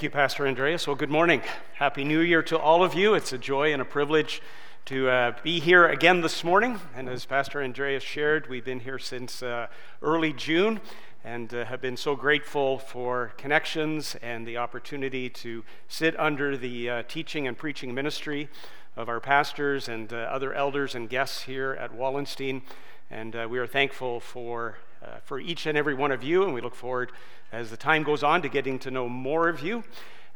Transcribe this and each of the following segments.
Thank you, Pastor Andreas. Well, good morning. Happy New Year to all of you. It's a joy and a privilege to uh, be here again this morning. And as Pastor Andreas shared, we've been here since uh, early June and uh, have been so grateful for connections and the opportunity to sit under the uh, teaching and preaching ministry of our pastors and uh, other elders and guests here at Wallenstein. And uh, we are thankful for, for each and every one of you, and we look forward as the time goes on to getting to know more of you.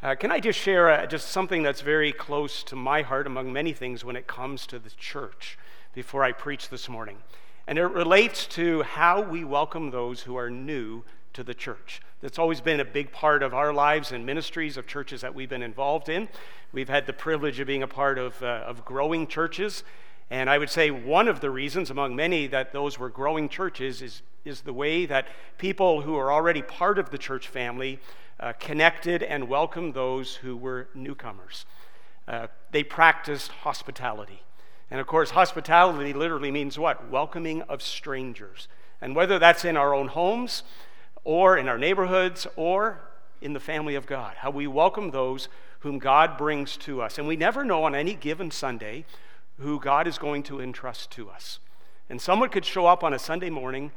Uh, can I just share uh, just something that's very close to my heart among many things when it comes to the church before I preach this morning? And it relates to how we welcome those who are new to the church. That's always been a big part of our lives and ministries of churches that we've been involved in. We've had the privilege of being a part of, uh, of growing churches. And I would say one of the reasons, among many, that those were growing churches is is the way that people who are already part of the church family uh, connected and welcomed those who were newcomers. Uh, they practiced hospitality. And of course, hospitality literally means what? Welcoming of strangers. And whether that's in our own homes, or in our neighborhoods, or in the family of God, how we welcome those whom God brings to us. And we never know on any given Sunday who God is going to entrust to us. And someone could show up on a Sunday morning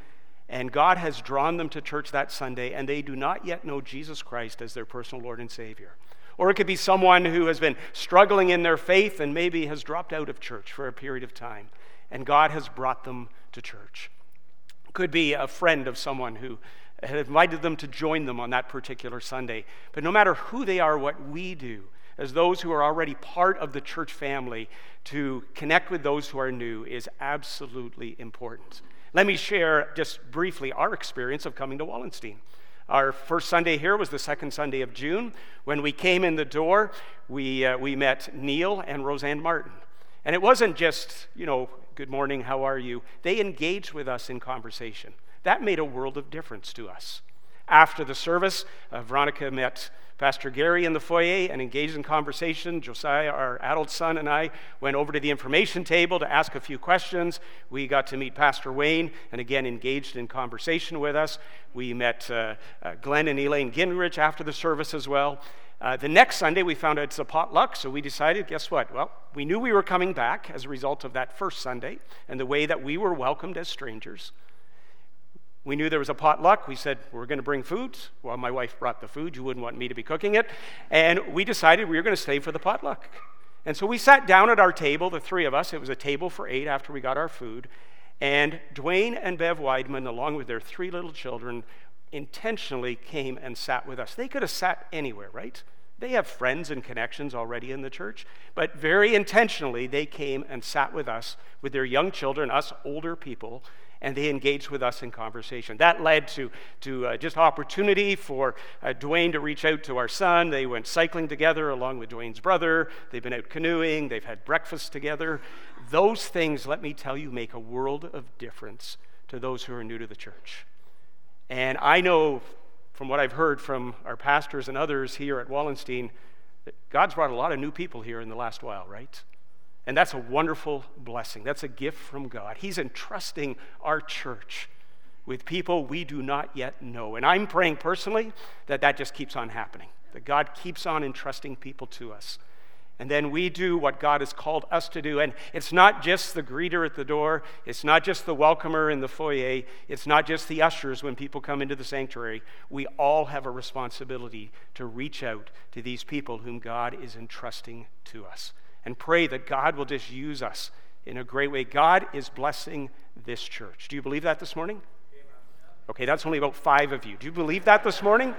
and God has drawn them to church that Sunday, and they do not yet know Jesus Christ as their personal Lord and Savior. Or it could be someone who has been struggling in their faith and maybe has dropped out of church for a period of time, and God has brought them to church. Could be a friend of someone who had invited them to join them on that particular Sunday. But no matter who they are, what we do as those who are already part of the church family to connect with those who are new is absolutely important. Let me share just briefly our experience of coming to Wallenstein. Our first Sunday here was the second Sunday of June. When we came in the door, we, uh, we met Neil and Roseanne Martin. And it wasn't just, you know, good morning, how are you? They engaged with us in conversation. That made a world of difference to us. After the service, uh, Veronica met Pastor Gary in the foyer and engaged in conversation. Josiah, our adult son, and I went over to the information table to ask a few questions. We got to meet Pastor Wayne and again engaged in conversation with us. We met uh, uh, Glenn and Elaine Gingrich after the service as well. Uh, the next Sunday, we found out it's a potluck, so we decided guess what? Well, we knew we were coming back as a result of that first Sunday and the way that we were welcomed as strangers. We knew there was a potluck. We said, we're going to bring food. Well, my wife brought the food. You wouldn't want me to be cooking it. And we decided we were going to stay for the potluck. And so we sat down at our table, the three of us. It was a table for eight after we got our food. And Dwayne and Bev Weidman, along with their three little children, intentionally came and sat with us. They could have sat anywhere, right? They have friends and connections already in the church, but very intentionally, they came and sat with us, with their young children, us older people, and they engaged with us in conversation. That led to, to uh, just opportunity for uh, Dwayne to reach out to our son. They went cycling together along with Dwayne's brother. They've been out canoeing. They've had breakfast together. Those things, let me tell you, make a world of difference to those who are new to the church. And I know from what I've heard from our pastors and others here at Wallenstein that God's brought a lot of new people here in the last while, right? And that's a wonderful blessing. That's a gift from God. He's entrusting our church with people we do not yet know. And I'm praying personally that that just keeps on happening, that God keeps on entrusting people to us. And then we do what God has called us to do. And it's not just the greeter at the door, it's not just the welcomer in the foyer, it's not just the ushers when people come into the sanctuary. We all have a responsibility to reach out to these people whom God is entrusting to us and pray that God will just use us in a great way. God is blessing this church. Do you believe that this morning? Okay, that's only about five of you. Do you believe that this morning?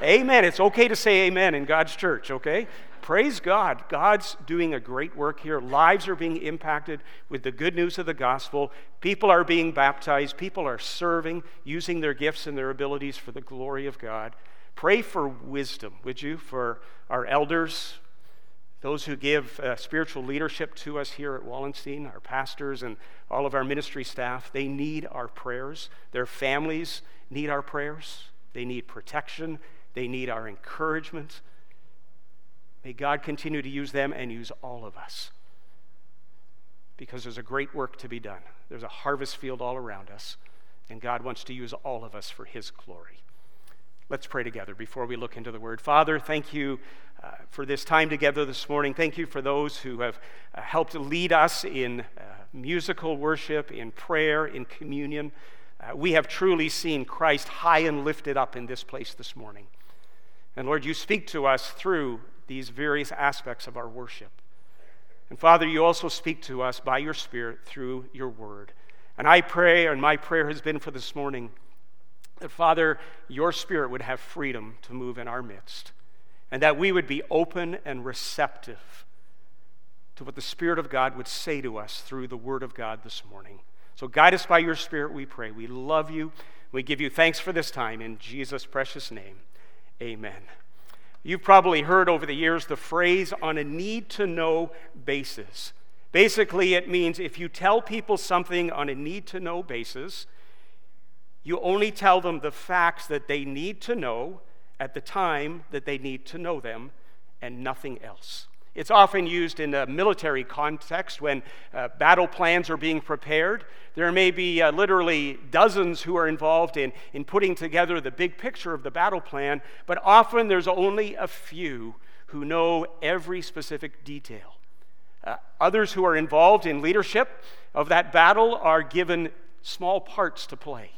amen. It's okay to say amen in God's church, okay? Praise God. God's doing a great work here. Lives are being impacted with the good news of the gospel. People are being baptized. People are serving, using their gifts and their abilities for the glory of God. Pray for wisdom, would you, for our elders, those who give uh, spiritual leadership to us here at Wallenstein, our pastors and all of our ministry staff, they need our prayers. Their families need our prayers. They need protection. They need our encouragement. May God continue to use them and use all of us because there's a great work to be done. There's a harvest field all around us, and God wants to use all of us for His glory. Let's pray together before we look into the word. Father, thank you uh, for this time together this morning. Thank you for those who have uh, helped lead us in uh, musical worship, in prayer, in communion. Uh, we have truly seen Christ high and lifted up in this place this morning. And Lord, you speak to us through these various aspects of our worship. And Father, you also speak to us by your Spirit through your word. And I pray, and my prayer has been for this morning, that Father, your Spirit would have freedom to move in our midst, and that we would be open and receptive to what the Spirit of God would say to us through the Word of God this morning. So guide us by your Spirit, we pray. We love you. We give you thanks for this time. In Jesus' precious name, amen. You've probably heard over the years the phrase on a need to know basis. Basically, it means if you tell people something on a need to know basis, you only tell them the facts that they need to know at the time that they need to know them and nothing else. It's often used in a military context when uh, battle plans are being prepared. There may be uh, literally dozens who are involved in, in putting together the big picture of the battle plan, but often there's only a few who know every specific detail. Uh, others who are involved in leadership of that battle are given small parts to play.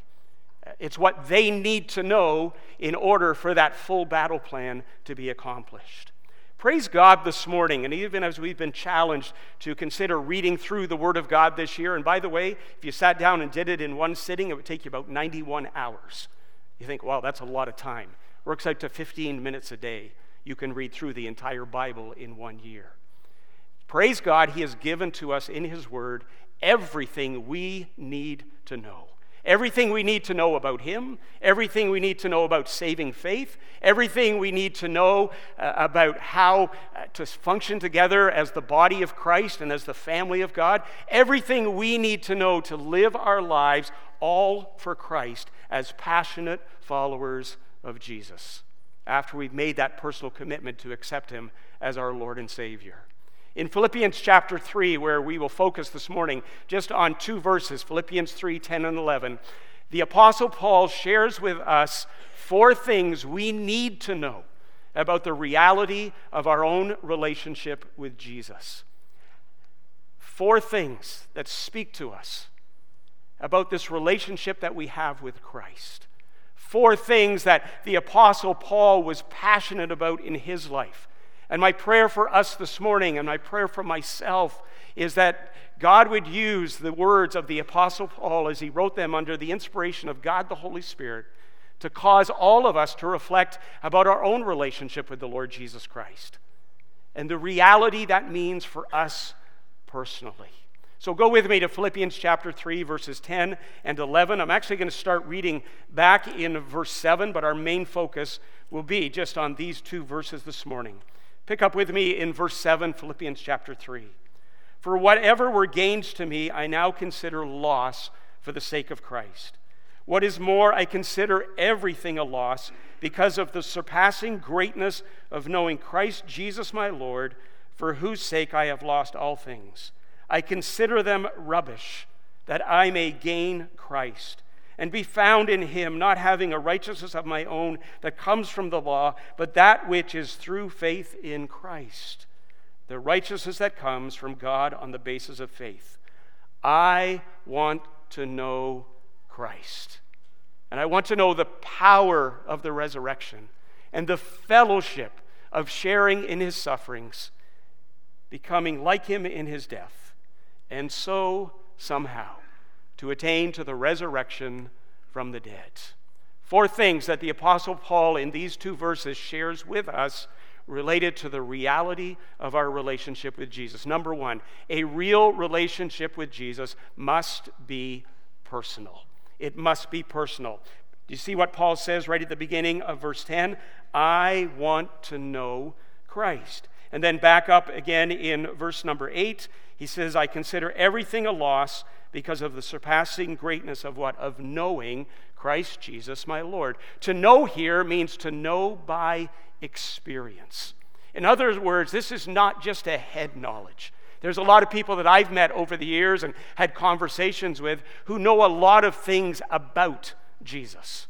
It's what they need to know in order for that full battle plan to be accomplished. Praise God this morning, and even as we've been challenged to consider reading through the Word of God this year, and by the way, if you sat down and did it in one sitting, it would take you about 91 hours. You think, wow, that's a lot of time. Works out to 15 minutes a day. You can read through the entire Bible in one year. Praise God, He has given to us in His Word everything we need to know. Everything we need to know about Him, everything we need to know about saving faith, everything we need to know uh, about how uh, to function together as the body of Christ and as the family of God, everything we need to know to live our lives all for Christ as passionate followers of Jesus after we've made that personal commitment to accept Him as our Lord and Savior. In Philippians chapter 3, where we will focus this morning just on two verses, Philippians 3 10 and 11, the Apostle Paul shares with us four things we need to know about the reality of our own relationship with Jesus. Four things that speak to us about this relationship that we have with Christ. Four things that the Apostle Paul was passionate about in his life. And my prayer for us this morning, and my prayer for myself, is that God would use the words of the Apostle Paul as he wrote them under the inspiration of God the Holy Spirit to cause all of us to reflect about our own relationship with the Lord Jesus Christ and the reality that means for us personally. So go with me to Philippians chapter 3, verses 10 and 11. I'm actually going to start reading back in verse 7, but our main focus will be just on these two verses this morning. Pick up with me in verse 7, Philippians chapter 3. For whatever were gains to me, I now consider loss for the sake of Christ. What is more, I consider everything a loss because of the surpassing greatness of knowing Christ Jesus my Lord, for whose sake I have lost all things. I consider them rubbish, that I may gain Christ and be found in him, not having a righteousness of my own that comes from the law, but that which is through faith in Christ, the righteousness that comes from God on the basis of faith. I want to know Christ. And I want to know the power of the resurrection and the fellowship of sharing in his sufferings, becoming like him in his death, and so somehow to attain to the resurrection from the dead. Four things that the Apostle Paul in these two verses shares with us related to the reality of our relationship with Jesus. Number one, a real relationship with Jesus must be personal. It must be personal. Do you see what Paul says right at the beginning of verse 10? I want to know Christ. And then back up again in verse number 8, he says, I consider everything a loss because of the surpassing greatness of what? Of knowing Christ Jesus my Lord. To know here means to know by experience. In other words, this is not just a head knowledge. There's a lot of people that I've met over the years and had conversations with who know a lot of things about Jesus.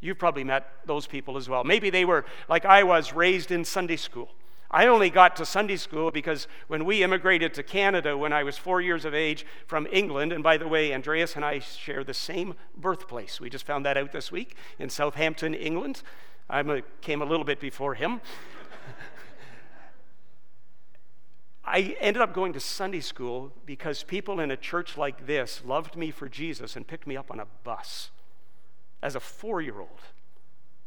You've probably met those people as well. Maybe they were, like I was, raised in Sunday school. I only got to Sunday school because when we immigrated to Canada when I was four years of age from England, and by the way, Andreas and I share the same birthplace. We just found that out this week in Southampton, England. I came a little bit before him. I ended up going to Sunday school because people in a church like this loved me for Jesus and picked me up on a bus as a four year old.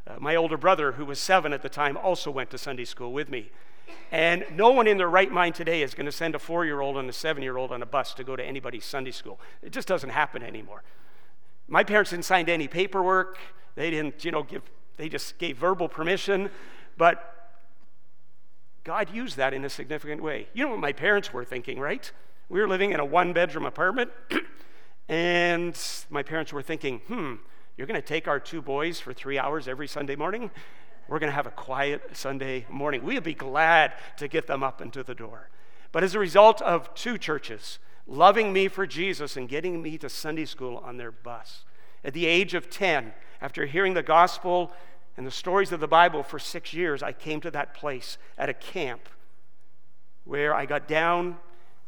Uh, my older brother, who was seven at the time, also went to Sunday school with me. And no one in their right mind today is going to send a four year old and a seven year old on a bus to go to anybody's Sunday school. It just doesn't happen anymore. My parents didn't sign any paperwork, they didn't, you know, give, they just gave verbal permission. But God used that in a significant way. You know what my parents were thinking, right? We were living in a one bedroom apartment, and my parents were thinking, hmm, you're going to take our two boys for three hours every Sunday morning? We're going to have a quiet Sunday morning. We'll be glad to get them up into the door. But as a result of two churches loving me for Jesus and getting me to Sunday school on their bus, at the age of 10, after hearing the gospel and the stories of the Bible for six years, I came to that place at a camp where I got down,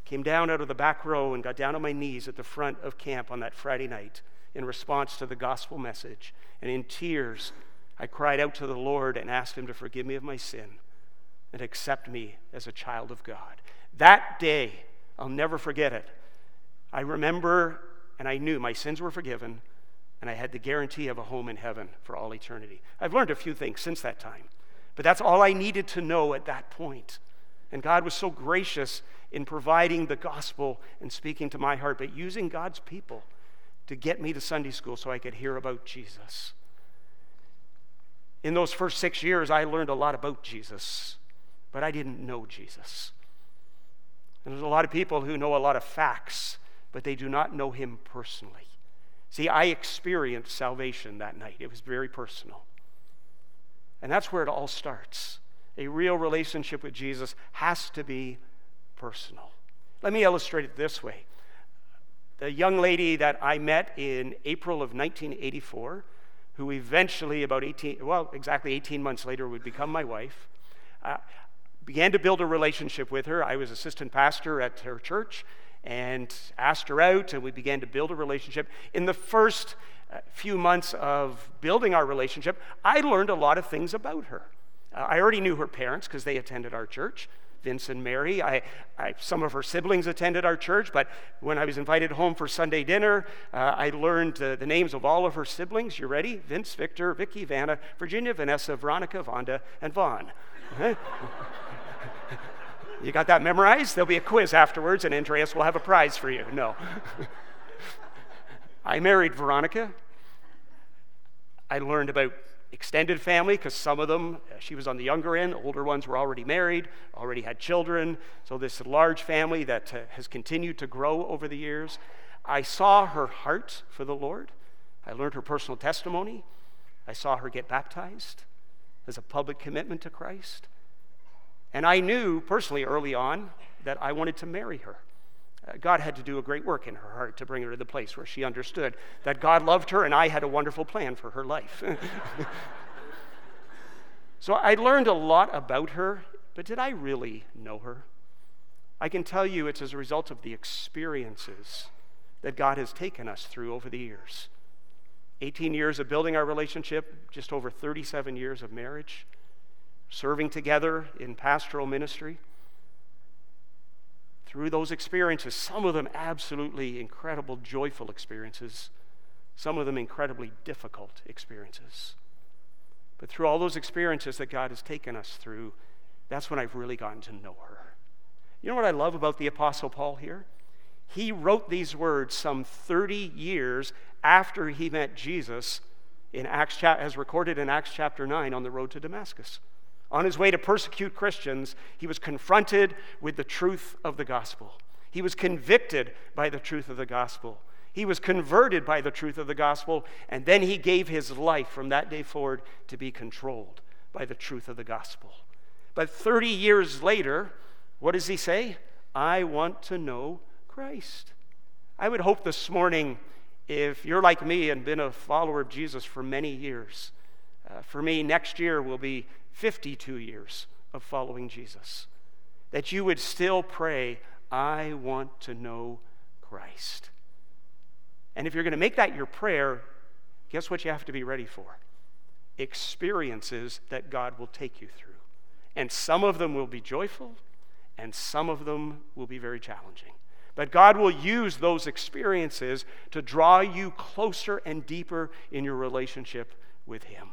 came down out of the back row, and got down on my knees at the front of camp on that Friday night in response to the gospel message. And in tears, I cried out to the Lord and asked Him to forgive me of my sin and accept me as a child of God. That day, I'll never forget it. I remember and I knew my sins were forgiven and I had the guarantee of a home in heaven for all eternity. I've learned a few things since that time, but that's all I needed to know at that point. And God was so gracious in providing the gospel and speaking to my heart, but using God's people to get me to Sunday school so I could hear about Jesus. In those first six years, I learned a lot about Jesus, but I didn't know Jesus. And there's a lot of people who know a lot of facts, but they do not know him personally. See, I experienced salvation that night, it was very personal. And that's where it all starts. A real relationship with Jesus has to be personal. Let me illustrate it this way the young lady that I met in April of 1984, who eventually, about 18, well, exactly 18 months later, would become my wife, uh, began to build a relationship with her. I was assistant pastor at her church and asked her out, and we began to build a relationship. In the first uh, few months of building our relationship, I learned a lot of things about her. Uh, I already knew her parents because they attended our church. Vince and Mary. I, I, some of her siblings attended our church, but when I was invited home for Sunday dinner, uh, I learned uh, the names of all of her siblings. You ready? Vince, Victor, Vicky, Vanna, Virginia, Vanessa, Veronica, Vonda, and Vaughn. you got that memorized? There'll be a quiz afterwards, and Andreas will have a prize for you. No. I married Veronica. I learned about extended family because some of them, uh, she was on the younger end, older ones were already married, already had children. So, this large family that uh, has continued to grow over the years. I saw her heart for the Lord. I learned her personal testimony. I saw her get baptized as a public commitment to Christ. And I knew personally early on that I wanted to marry her. God had to do a great work in her heart to bring her to the place where she understood that God loved her and I had a wonderful plan for her life. so I learned a lot about her, but did I really know her? I can tell you it's as a result of the experiences that God has taken us through over the years. 18 years of building our relationship, just over 37 years of marriage, serving together in pastoral ministry through those experiences, some of them absolutely incredible, joyful experiences, some of them incredibly difficult experiences. But through all those experiences that God has taken us through, that's when I've really gotten to know her. You know what I love about the Apostle Paul here? He wrote these words some 30 years after he met Jesus in Acts, as recorded in Acts chapter 9 on the road to Damascus. On his way to persecute Christians, he was confronted with the truth of the gospel. He was convicted by the truth of the gospel. He was converted by the truth of the gospel, and then he gave his life from that day forward to be controlled by the truth of the gospel. But 30 years later, what does he say? I want to know Christ. I would hope this morning if you're like me and been a follower of Jesus for many years, uh, for me, next year will be 52 years of following Jesus, that you would still pray, I want to know Christ. And if you're going to make that your prayer, guess what you have to be ready for? Experiences that God will take you through. And some of them will be joyful, and some of them will be very challenging. But God will use those experiences to draw you closer and deeper in your relationship with Him.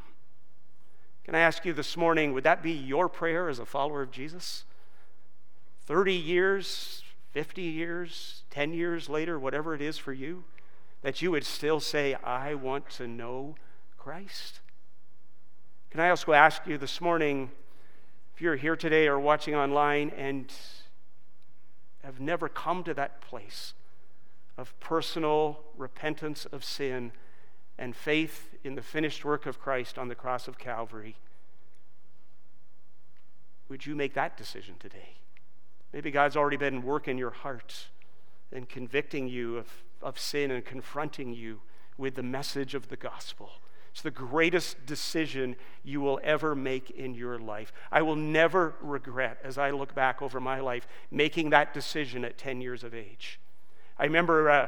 Can I ask you this morning, would that be your prayer as a follower of Jesus? 30 years, 50 years, 10 years later, whatever it is for you, that you would still say, I want to know Christ? Can I also ask you this morning, if you're here today or watching online and have never come to that place of personal repentance of sin and faith in the finished work of Christ on the cross of Calvary, would you make that decision today? Maybe God's already been working your heart and convicting you of, of sin and confronting you with the message of the gospel. It's the greatest decision you will ever make in your life. I will never regret, as I look back over my life, making that decision at 10 years of age. I remember uh,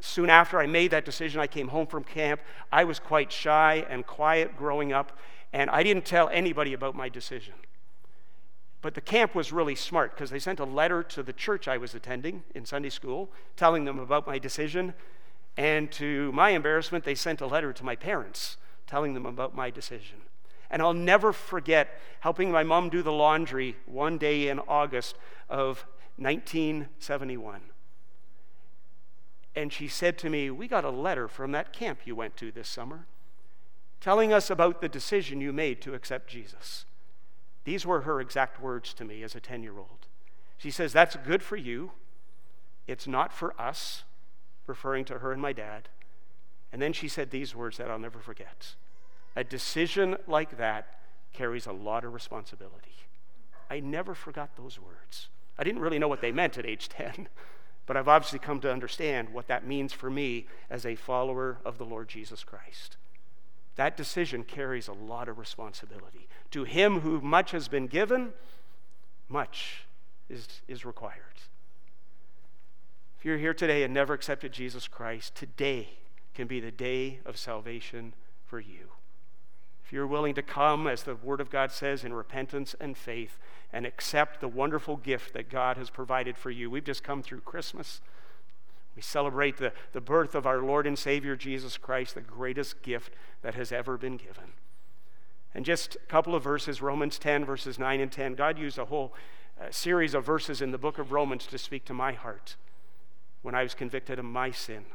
soon after I made that decision, I came home from camp. I was quite shy and quiet growing up, and I didn't tell anybody about my decision. But the camp was really smart because they sent a letter to the church I was attending in Sunday school telling them about my decision. And to my embarrassment, they sent a letter to my parents telling them about my decision. And I'll never forget helping my mom do the laundry one day in August of 1971. And she said to me, We got a letter from that camp you went to this summer telling us about the decision you made to accept Jesus. These were her exact words to me as a 10 year old. She says, That's good for you. It's not for us, referring to her and my dad. And then she said these words that I'll never forget. A decision like that carries a lot of responsibility. I never forgot those words. I didn't really know what they meant at age 10, but I've obviously come to understand what that means for me as a follower of the Lord Jesus Christ. That decision carries a lot of responsibility. To him who much has been given, much is, is required. If you're here today and never accepted Jesus Christ, today can be the day of salvation for you. If you're willing to come, as the Word of God says, in repentance and faith, and accept the wonderful gift that God has provided for you. We've just come through Christmas. We celebrate the, the birth of our Lord and Savior Jesus Christ, the greatest gift that has ever been given. And just a couple of verses, Romans 10, verses 9 and 10. God used a whole uh, series of verses in the book of Romans to speak to my heart when I was convicted of my sin.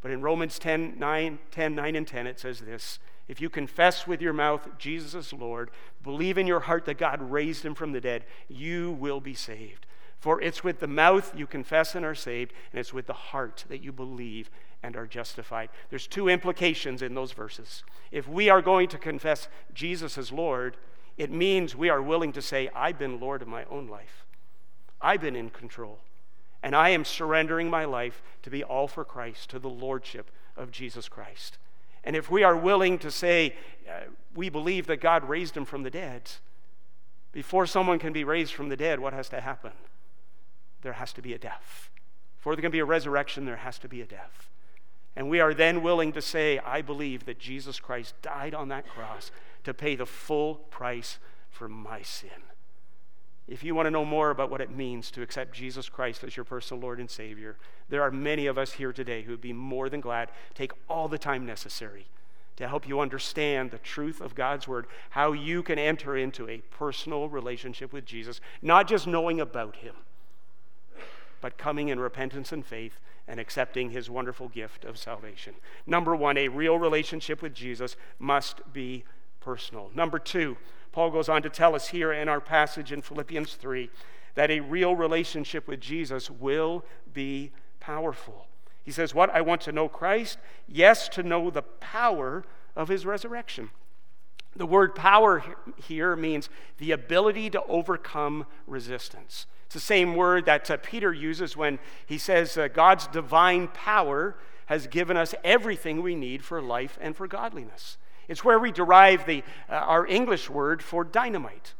But in Romans 10 9, 10, 9 and 10, it says this If you confess with your mouth Jesus is Lord, believe in your heart that God raised him from the dead, you will be saved. For it's with the mouth you confess and are saved, and it's with the heart that you believe and are justified. There's two implications in those verses. If we are going to confess Jesus as Lord, it means we are willing to say, I've been Lord of my own life. I've been in control. And I am surrendering my life to be all for Christ, to the Lordship of Jesus Christ. And if we are willing to say, uh, we believe that God raised him from the dead, before someone can be raised from the dead, what has to happen? There has to be a death. Before there can be a resurrection, there has to be a death. And we are then willing to say, I believe that Jesus Christ died on that cross to pay the full price for my sin. If you want to know more about what it means to accept Jesus Christ as your personal Lord and Savior, there are many of us here today who would be more than glad to take all the time necessary to help you understand the truth of God's Word, how you can enter into a personal relationship with Jesus, not just knowing about Him, but coming in repentance and faith and accepting His wonderful gift of salvation. Number one, a real relationship with Jesus must be personal. Number two, Paul goes on to tell us here in our passage in Philippians 3 that a real relationship with Jesus will be powerful. He says, What? I want to know Christ? Yes, to know the power of his resurrection. The word power here means the ability to overcome resistance. It's the same word that uh, Peter uses when he says uh, God's divine power has given us everything we need for life and for godliness. It's where we derive the, uh, our English word for dynamite.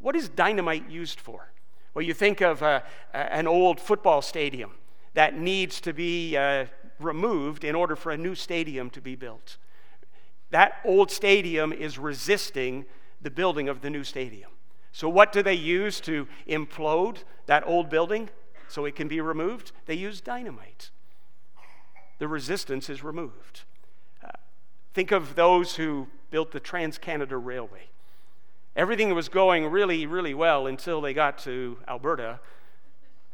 What is dynamite used for? Well, you think of uh, an old football stadium that needs to be uh, removed in order for a new stadium to be built. That old stadium is resisting the building of the new stadium. So, what do they use to implode that old building so it can be removed? They use dynamite. The resistance is removed. Think of those who built the Trans Canada Railway. Everything was going really, really well until they got to Alberta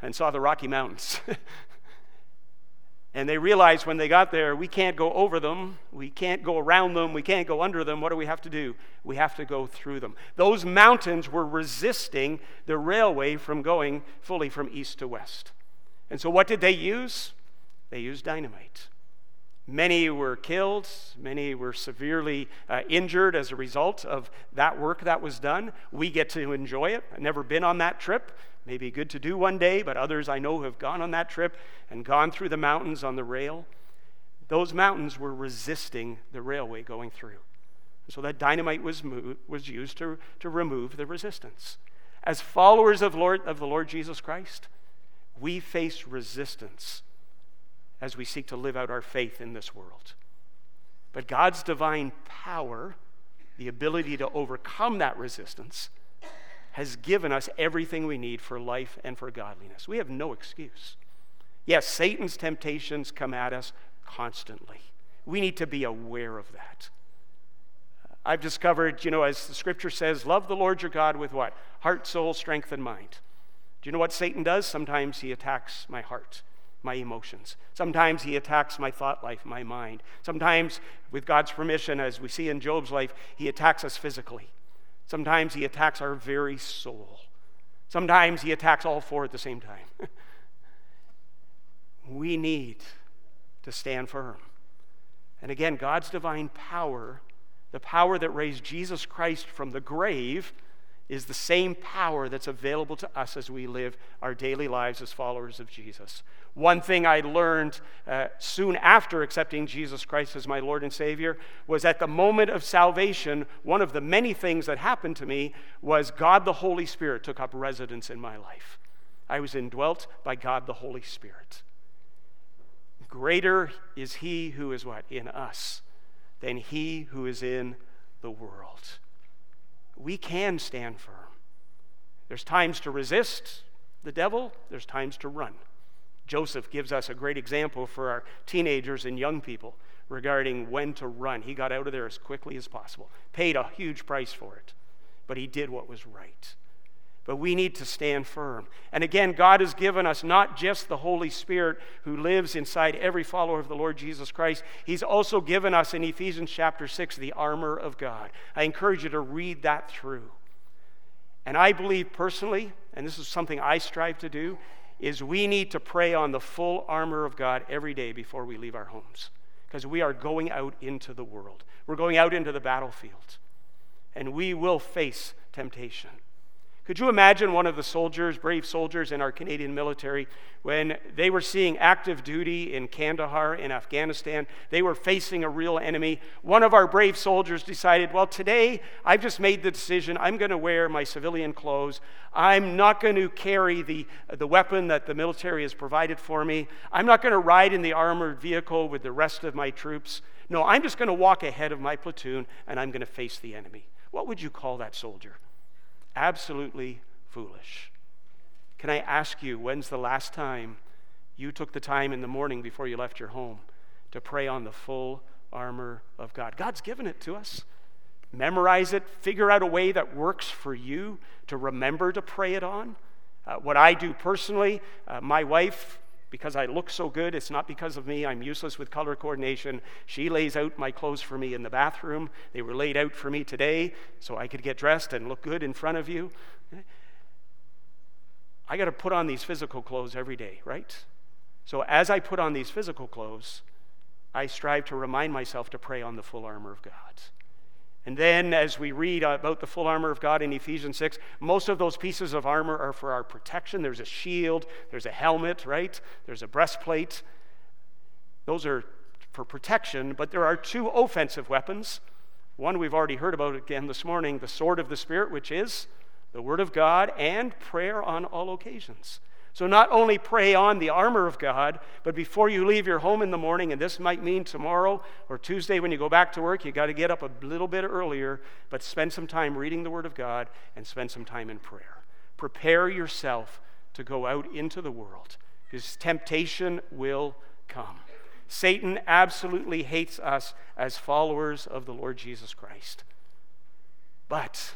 and saw the Rocky Mountains. and they realized when they got there, we can't go over them, we can't go around them, we can't go under them. What do we have to do? We have to go through them. Those mountains were resisting the railway from going fully from east to west. And so, what did they use? They used dynamite. Many were killed, many were severely uh, injured as a result of that work that was done. We get to enjoy it. I've never been on that trip. Maybe good to do one day, but others I know have gone on that trip and gone through the mountains on the rail. Those mountains were resisting the railway going through. So that dynamite was, was used to, to remove the resistance. As followers of, Lord, of the Lord Jesus Christ, we face resistance as we seek to live out our faith in this world. But God's divine power, the ability to overcome that resistance, has given us everything we need for life and for godliness. We have no excuse. Yes, Satan's temptations come at us constantly. We need to be aware of that. I've discovered, you know, as the scripture says, love the Lord your God with what? Heart, soul, strength, and mind. Do you know what Satan does? Sometimes he attacks my heart my emotions. Sometimes he attacks my thought life, my mind. Sometimes, with God's permission, as we see in Job's life, he attacks us physically. Sometimes he attacks our very soul. Sometimes he attacks all four at the same time. we need to stand firm. And again, God's divine power, the power that raised Jesus Christ from the grave, is the same power that's available to us as we live our daily lives as followers of Jesus. One thing I learned uh, soon after accepting Jesus Christ as my Lord and Savior was at the moment of salvation, one of the many things that happened to me was God the Holy Spirit took up residence in my life. I was indwelt by God the Holy Spirit. Greater is He who is what? In us than He who is in the world we can stand firm. There's times to resist the devil, there's times to run. Joseph gives us a great example for our teenagers and young people regarding when to run. He got out of there as quickly as possible, paid a huge price for it, but he did what was right but we need to stand firm. And again, God has given us not just the Holy Spirit who lives inside every follower of the Lord Jesus Christ, He's also given us in Ephesians chapter 6 the armor of God. I encourage you to read that through. And I believe personally, and this is something I strive to do, is we need to pray on the full armor of God every day before we leave our homes. Because we are going out into the world. We're going out into the battlefield. And we will face temptation. Could you imagine one of the soldiers, brave soldiers in our Canadian military, when they were seeing active duty in Kandahar in Afghanistan? They were facing a real enemy. One of our brave soldiers decided, well, today I've just made the decision. I'm going to wear my civilian clothes. I'm not going to carry the, the weapon that the military has provided for me. I'm not going to ride in the armored vehicle with the rest of my troops. No, I'm just going to walk ahead of my platoon and I'm going to face the enemy. What would you call that soldier? Absolutely foolish. Can I ask you, when's the last time you took the time in the morning before you left your home to pray on the full armor of God? God's given it to us. Memorize it, figure out a way that works for you to remember to pray it on. Uh, what I do personally, uh, my wife because I look so good. It's not because of me. I'm useless with color coordination. She lays out my clothes for me in the bathroom. They were laid out for me today so I could get dressed and look good in front of you. I got to put on these physical clothes every day, right? So as I put on these physical clothes, I strive to remind myself to pray on the full armor of God. And then, as we read about the full armor of God in Ephesians 6, most of those pieces of armor are for our protection. There's a shield, there's a helmet, right? There's a breastplate. those are for protection, but there are two offensive weapons. One we've already heard about again this morning the sword of the Spirit, which is the Word of God, and prayer on all occasions. So, not only pray on the armor of God, but before you leave your home in the morning, and this might mean tomorrow or Tuesday when you go back to work, you got to get up a little bit earlier, but spend some time reading the Word of God and spend some time in prayer. Prepare yourself to go out into the world because temptation will come. Satan absolutely hates us as followers of the Lord Jesus Christ. But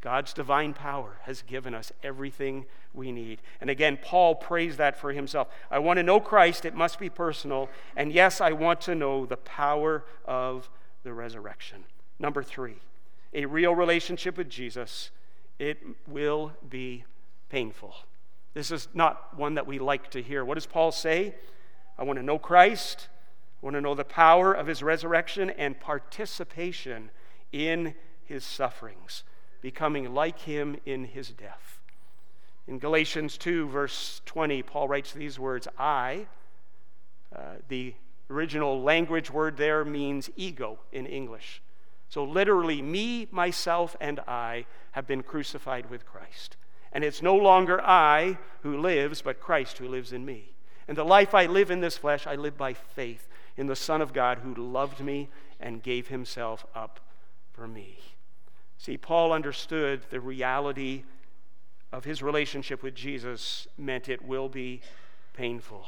God's divine power has given us everything we need. And again, Paul prays that for himself. I want to know Christ, it must be personal. And yes, I want to know the power of the resurrection. Number three, a real relationship with Jesus, it will be painful. This is not one that we like to hear. What does Paul say? I want to know Christ. I want to know the power of his resurrection and participation in his sufferings, becoming like him in his death. In Galatians 2, verse 20, Paul writes these words I, uh, the original language word there means ego in English. So, literally, me, myself, and I have been crucified with Christ. And it's no longer I who lives, but Christ who lives in me. And the life I live in this flesh, I live by faith in the Son of God who loved me and gave himself up for me. See, Paul understood the reality of his relationship with Jesus meant it will be painful.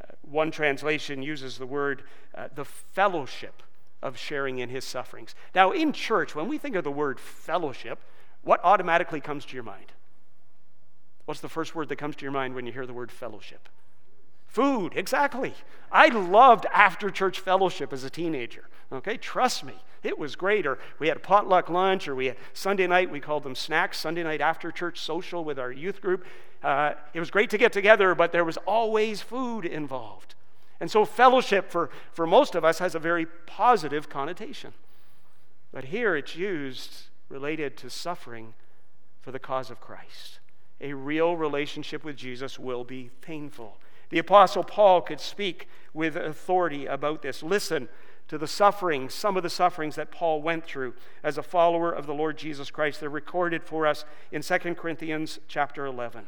Uh, one translation uses the word uh, the fellowship of sharing in his sufferings. Now, in church, when we think of the word fellowship, what automatically comes to your mind? What's the first word that comes to your mind when you hear the word fellowship? Food, exactly. I loved after church fellowship as a teenager. Okay, trust me, it was great. Or we had a potluck lunch, or we had Sunday night, we called them snacks, Sunday night after church social with our youth group. Uh, it was great to get together, but there was always food involved. And so, fellowship for, for most of us has a very positive connotation. But here it's used related to suffering for the cause of Christ a real relationship with Jesus will be painful. The Apostle Paul could speak with authority about this. Listen to the sufferings, some of the sufferings that Paul went through as a follower of the Lord Jesus Christ. They're recorded for us in 2 Corinthians chapter 11.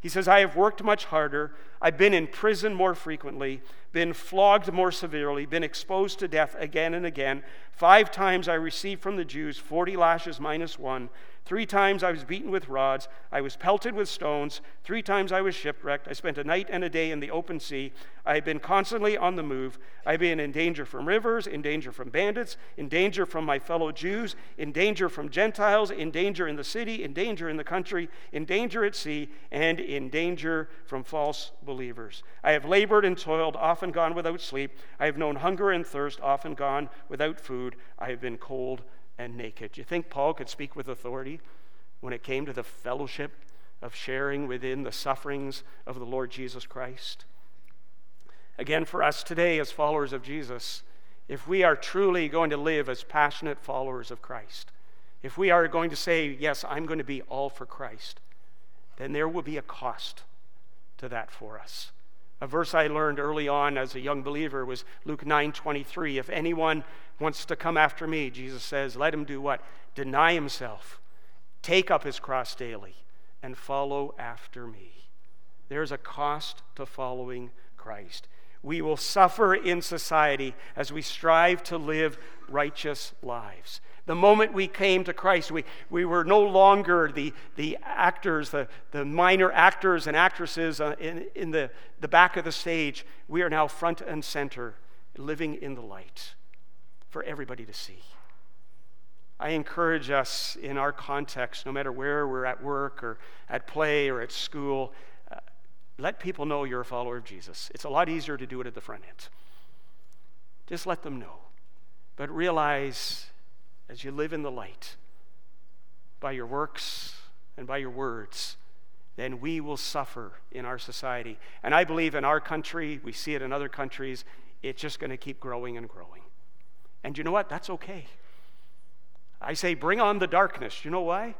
He says, I have worked much harder. I've been in prison more frequently, been flogged more severely, been exposed to death again and again. Five times I received from the Jews 40 lashes minus one. Three times I was beaten with rods. I was pelted with stones. Three times I was shipwrecked. I spent a night and a day in the open sea. I have been constantly on the move. I've been in danger from rivers, in danger from bandits, in danger from my fellow Jews, in danger from Gentiles, in danger in the city, in danger in the country, in danger at sea, and in danger from false believers. I have labored and toiled, often gone without sleep. I have known hunger and thirst, often gone without food. I have been cold and naked. Do you think Paul could speak with authority when it came to the fellowship of sharing within the sufferings of the Lord Jesus Christ? Again, for us today as followers of Jesus, if we are truly going to live as passionate followers of Christ, if we are going to say, Yes, I'm going to be all for Christ, then there will be a cost to that for us. A verse I learned early on as a young believer was Luke 9:23. If anyone wants to come after me, Jesus says, let him do what? Deny himself, take up his cross daily, and follow after me. There's a cost to following Christ. We will suffer in society as we strive to live righteous lives. The moment we came to Christ, we, we were no longer the, the actors, the, the minor actors and actresses uh, in, in the, the back of the stage. We are now front and center, living in the light for everybody to see. I encourage us in our context, no matter where we're at work or at play or at school, uh, let people know you're a follower of Jesus. It's a lot easier to do it at the front end. Just let them know. But realize as you live in the light, by your works and by your words, then we will suffer in our society. And I believe in our country, we see it in other countries, it's just going to keep growing and growing. And you know what? That's okay. I say, bring on the darkness. You know why?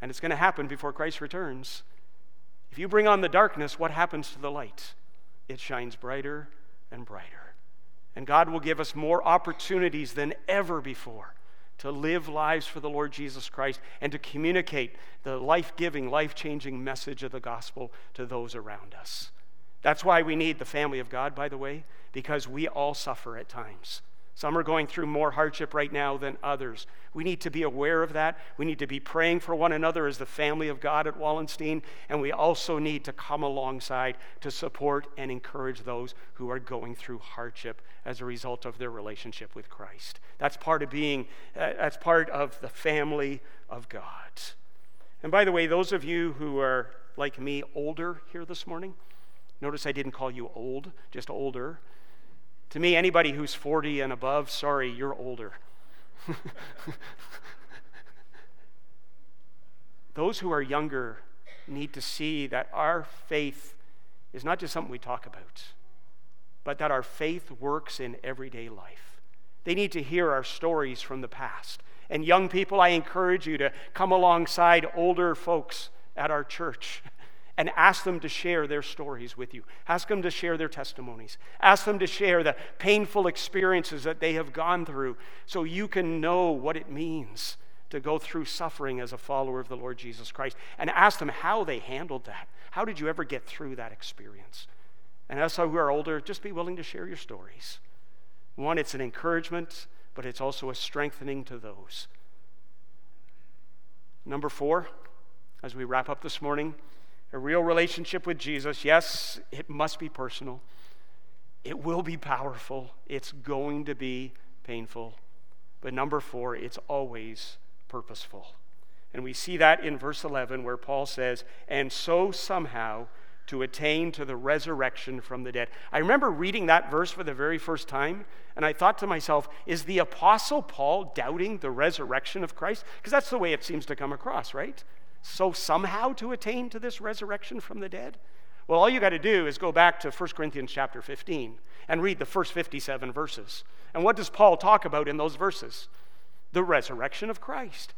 And it's going to happen before Christ returns. If you bring on the darkness, what happens to the light? It shines brighter and brighter. And God will give us more opportunities than ever before to live lives for the Lord Jesus Christ and to communicate the life giving, life changing message of the gospel to those around us. That's why we need the family of God, by the way, because we all suffer at times. Some are going through more hardship right now than others. We need to be aware of that. We need to be praying for one another as the family of God at Wallenstein. And we also need to come alongside to support and encourage those who are going through hardship as a result of their relationship with Christ. That's part of being, uh, that's part of the family of God. And by the way, those of you who are like me, older here this morning, notice I didn't call you old, just older. To me, anybody who's 40 and above, sorry, you're older. Those who are younger need to see that our faith is not just something we talk about, but that our faith works in everyday life. They need to hear our stories from the past. And young people, I encourage you to come alongside older folks at our church and ask them to share their stories with you. Ask them to share their testimonies. Ask them to share the painful experiences that they have gone through so you can know what it means to go through suffering as a follower of the Lord Jesus Christ. And ask them how they handled that. How did you ever get through that experience? And as who are older, just be willing to share your stories. One, it's an encouragement, but it's also a strengthening to those. Number four, as we wrap up this morning, a real relationship with Jesus, yes, it must be personal. It will be powerful. It's going to be painful. But number four, it's always purposeful. And we see that in verse 11 where Paul says, and so somehow to attain to the resurrection from the dead. I remember reading that verse for the very first time, and I thought to myself, is the Apostle Paul doubting the resurrection of Christ? Because that's the way it seems to come across, right? So somehow to attain to this resurrection from the dead? Well, all you got to do is go back to 1 Corinthians chapter 15 and read the first 57 verses. And what does Paul talk about in those verses? The resurrection of Christ.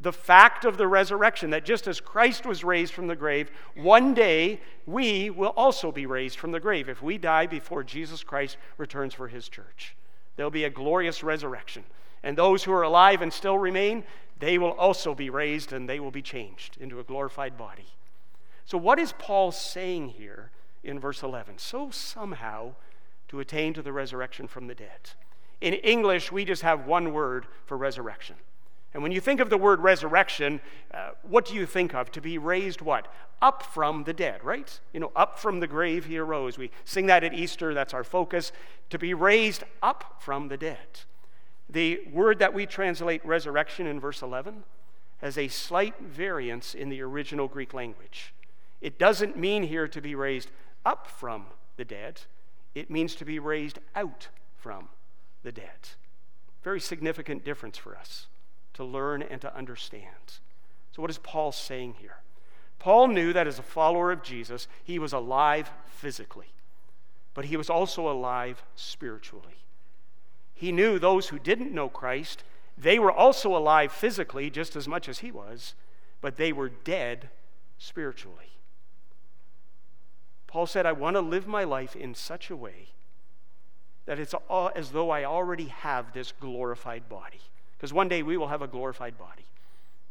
The fact of the resurrection, that just as Christ was raised from the grave, one day we will also be raised from the grave if we die before Jesus Christ returns for his church. There'll be a glorious resurrection. And those who are alive and still remain, they will also be raised and they will be changed into a glorified body. So, what is Paul saying here in verse 11? So, somehow, to attain to the resurrection from the dead. In English, we just have one word for resurrection. And when you think of the word resurrection, uh, what do you think of? To be raised what? Up from the dead, right? You know, up from the grave he arose. We sing that at Easter, that's our focus. To be raised up from the dead. The word that we translate resurrection in verse 11 has a slight variance in the original Greek language. It doesn't mean here to be raised up from the dead, it means to be raised out from the dead. Very significant difference for us to learn and to understand. So, what is Paul saying here? Paul knew that as a follower of Jesus, he was alive physically, but he was also alive spiritually. He knew those who didn't know Christ, they were also alive physically just as much as he was, but they were dead spiritually. Paul said, I want to live my life in such a way that it's as though I already have this glorified body. Because one day we will have a glorified body.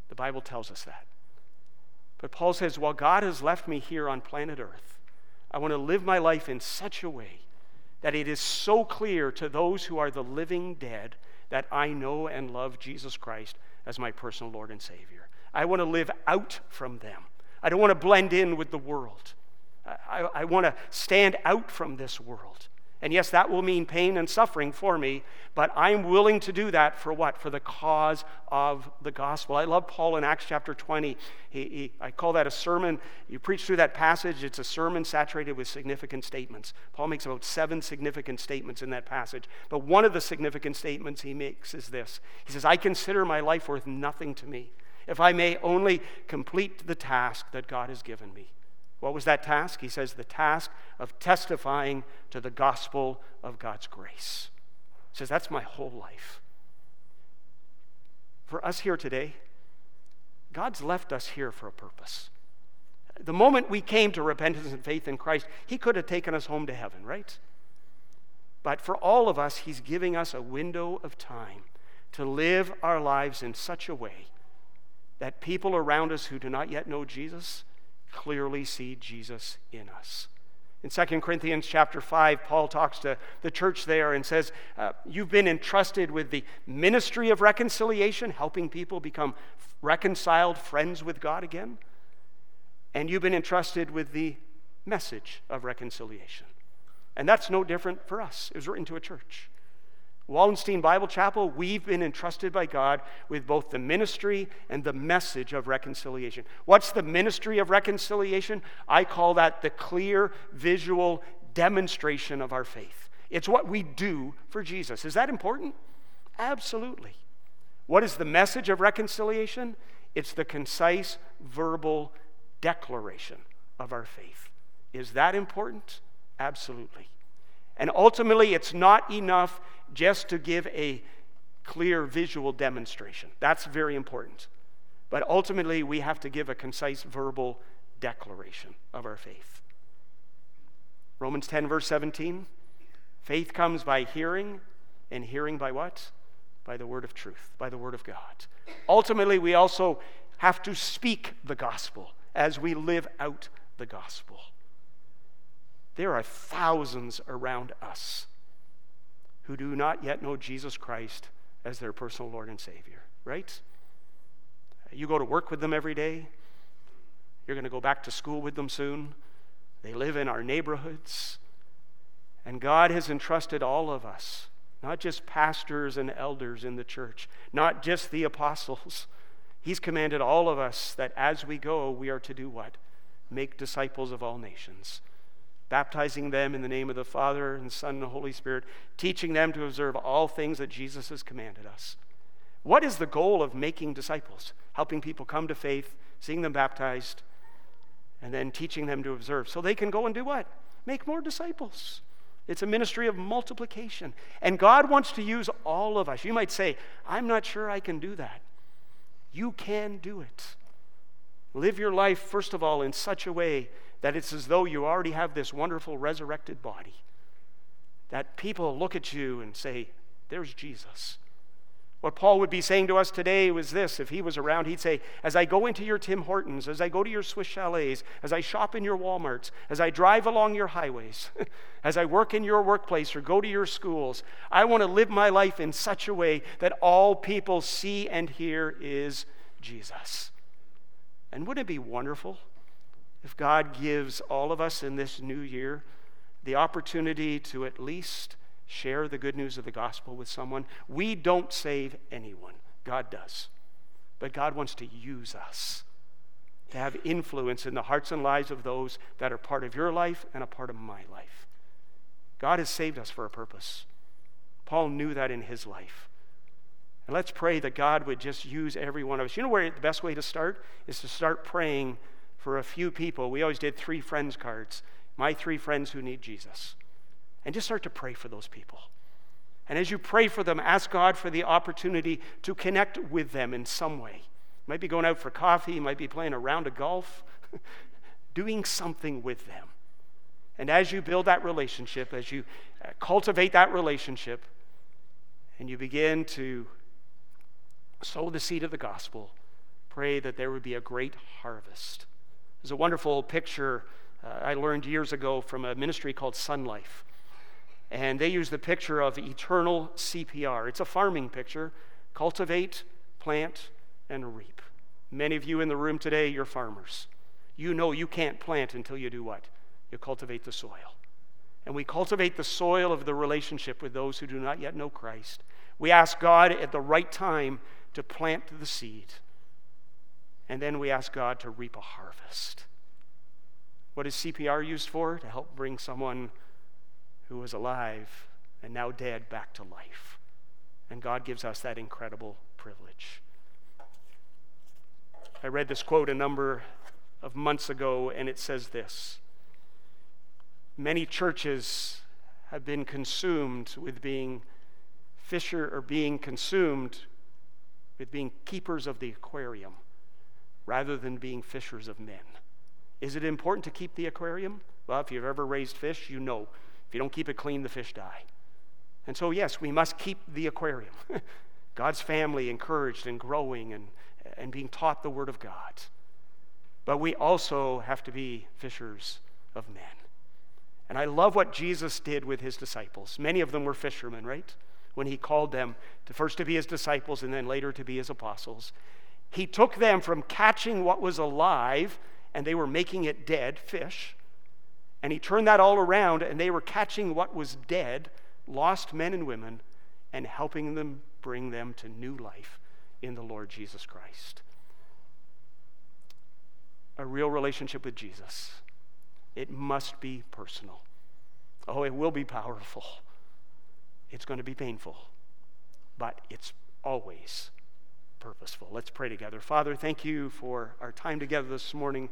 The Bible tells us that. But Paul says, while God has left me here on planet Earth, I want to live my life in such a way that it is so clear to those who are the living dead that I know and love Jesus Christ as my personal Lord and Savior. I want to live out from them. I don't want to blend in with the world. I, I want to stand out from this world. And yes, that will mean pain and suffering for me, but I'm willing to do that for what? For the cause of the gospel. I love Paul in Acts chapter 20. He, he, I call that a sermon. You preach through that passage, it's a sermon saturated with significant statements. Paul makes about seven significant statements in that passage. But one of the significant statements he makes is this He says, I consider my life worth nothing to me if I may only complete the task that God has given me. What was that task? He says, the task of testifying to the gospel of God's grace. He says, that's my whole life. For us here today, God's left us here for a purpose. The moment we came to repentance and faith in Christ, He could have taken us home to heaven, right? But for all of us, He's giving us a window of time to live our lives in such a way that people around us who do not yet know Jesus clearly see Jesus in us. In 2 Corinthians chapter 5, Paul talks to the church there and says, uh, You've been entrusted with the ministry of reconciliation, helping people become reconciled friends with God again. And you've been entrusted with the message of reconciliation. And that's no different for us. It was written to a church. Wallenstein Bible Chapel, we've been entrusted by God with both the ministry and the message of reconciliation. What's the ministry of reconciliation? I call that the clear visual demonstration of our faith. It's what we do for Jesus. Is that important? Absolutely. What is the message of reconciliation? It's the concise verbal declaration of our faith. Is that important? Absolutely. And ultimately, it's not enough just to give a clear visual demonstration. That's very important. But ultimately, we have to give a concise verbal declaration of our faith. Romans 10, verse 17 faith comes by hearing, and hearing by what? By the word of truth, by the word of God. Ultimately, we also have to speak the gospel as we live out the gospel. There are thousands around us who do not yet know Jesus Christ as their personal Lord and Savior, right? You go to work with them every day. You're going to go back to school with them soon. They live in our neighborhoods. And God has entrusted all of us, not just pastors and elders in the church, not just the apostles. He's commanded all of us that as we go, we are to do what? Make disciples of all nations baptizing them in the name of the Father and Son and the Holy Spirit, teaching them to observe all things that Jesus has commanded us. What is the goal of making disciples? Helping people come to faith, seeing them baptized, and then teaching them to observe so they can go and do what? Make more disciples. It's a ministry of multiplication. And God wants to use all of us. You might say, I'm not sure I can do that. You can do it. Live your life, first of all, in such a way that it's as though you already have this wonderful resurrected body. That people look at you and say, There's Jesus. What Paul would be saying to us today was this if he was around, he'd say, As I go into your Tim Hortons, as I go to your Swiss chalets, as I shop in your Walmarts, as I drive along your highways, as I work in your workplace or go to your schools, I want to live my life in such a way that all people see and hear is Jesus. And wouldn't it be wonderful if God gives all of us in this new year the opportunity to at least share the good news of the gospel with someone. We don't save anyone, God does. But God wants to use us to have influence in the hearts and lives of those that are part of your life and a part of my life. God has saved us for a purpose. Paul knew that in his life. And let's pray that God would just use every one of us. You know where the best way to start is to start praying for a few people. We always did three friends cards my three friends who need Jesus. And just start to pray for those people. And as you pray for them, ask God for the opportunity to connect with them in some way. Might be going out for coffee, might be playing a round of golf, doing something with them. And as you build that relationship, as you uh, cultivate that relationship, and you begin to sow the seed of the gospel, pray that there would be a great harvest. There's a wonderful picture uh, I learned years ago from a ministry called Sonlife. And they use the picture of eternal CPR. It's a farming picture cultivate, plant, and reap. Many of you in the room today, you're farmers. You know you can't plant until you do what? You cultivate the soil. And we cultivate the soil of the relationship with those who do not yet know Christ. We ask God at the right time to plant the seed. And then we ask God to reap a harvest. What is CPR used for? To help bring someone who was alive and now dead back to life. And God gives us that incredible privilege. I read this quote a number of months ago, and it says this Many churches have been consumed with being fisher or being consumed with being keepers of the aquarium rather than being fishers of men. Is it important to keep the aquarium? Well, if you've ever raised fish, you know if you don't keep it clean, the fish die. And so, yes, we must keep the aquarium. God's family encouraged and growing and, and being taught the Word of God. But we also have to be fishers of men. And I love what Jesus did with his disciples. Many of them were fishermen, right? When he called them to first to be his disciples and then later to be his apostles. He took them from catching what was alive and they were making it dead, fish, and he turned that all around and they were catching what was dead, lost men and women, and helping them bring them to new life in the Lord Jesus Christ. A real relationship with Jesus it must be personal. Oh, it will be powerful. It's going to be painful, but it's always purposeful. Let's pray together. Father, thank you for our time together this morning.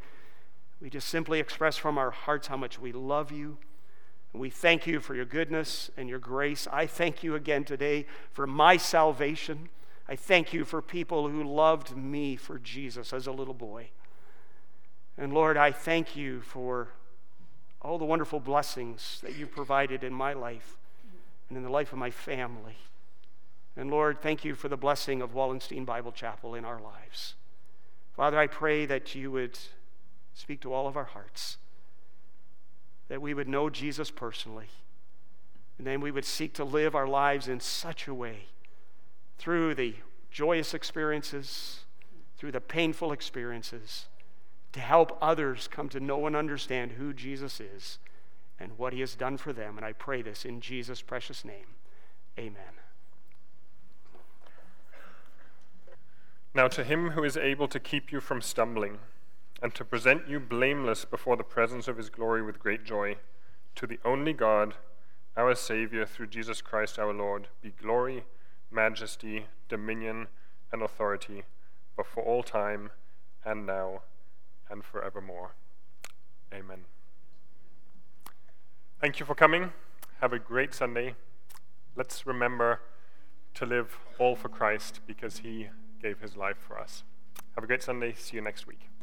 We just simply express from our hearts how much we love you. We thank you for your goodness and your grace. I thank you again today for my salvation. I thank you for people who loved me for Jesus as a little boy. And Lord, I thank you for all the wonderful blessings that you provided in my life and in the life of my family. And Lord, thank you for the blessing of Wallenstein Bible Chapel in our lives. Father, I pray that you would speak to all of our hearts, that we would know Jesus personally, and then we would seek to live our lives in such a way through the joyous experiences, through the painful experiences to help others come to know and understand who Jesus is and what he has done for them. And I pray this in Jesus' precious name. Amen. Now, to him who is able to keep you from stumbling and to present you blameless before the presence of his glory with great joy, to the only God, our Savior, through Jesus Christ our Lord, be glory, majesty, dominion, and authority, but for all time and now and forevermore. Amen. Thank you for coming. Have a great Sunday. Let's remember to live all for Christ because he gave his life for us. Have a great Sunday. See you next week.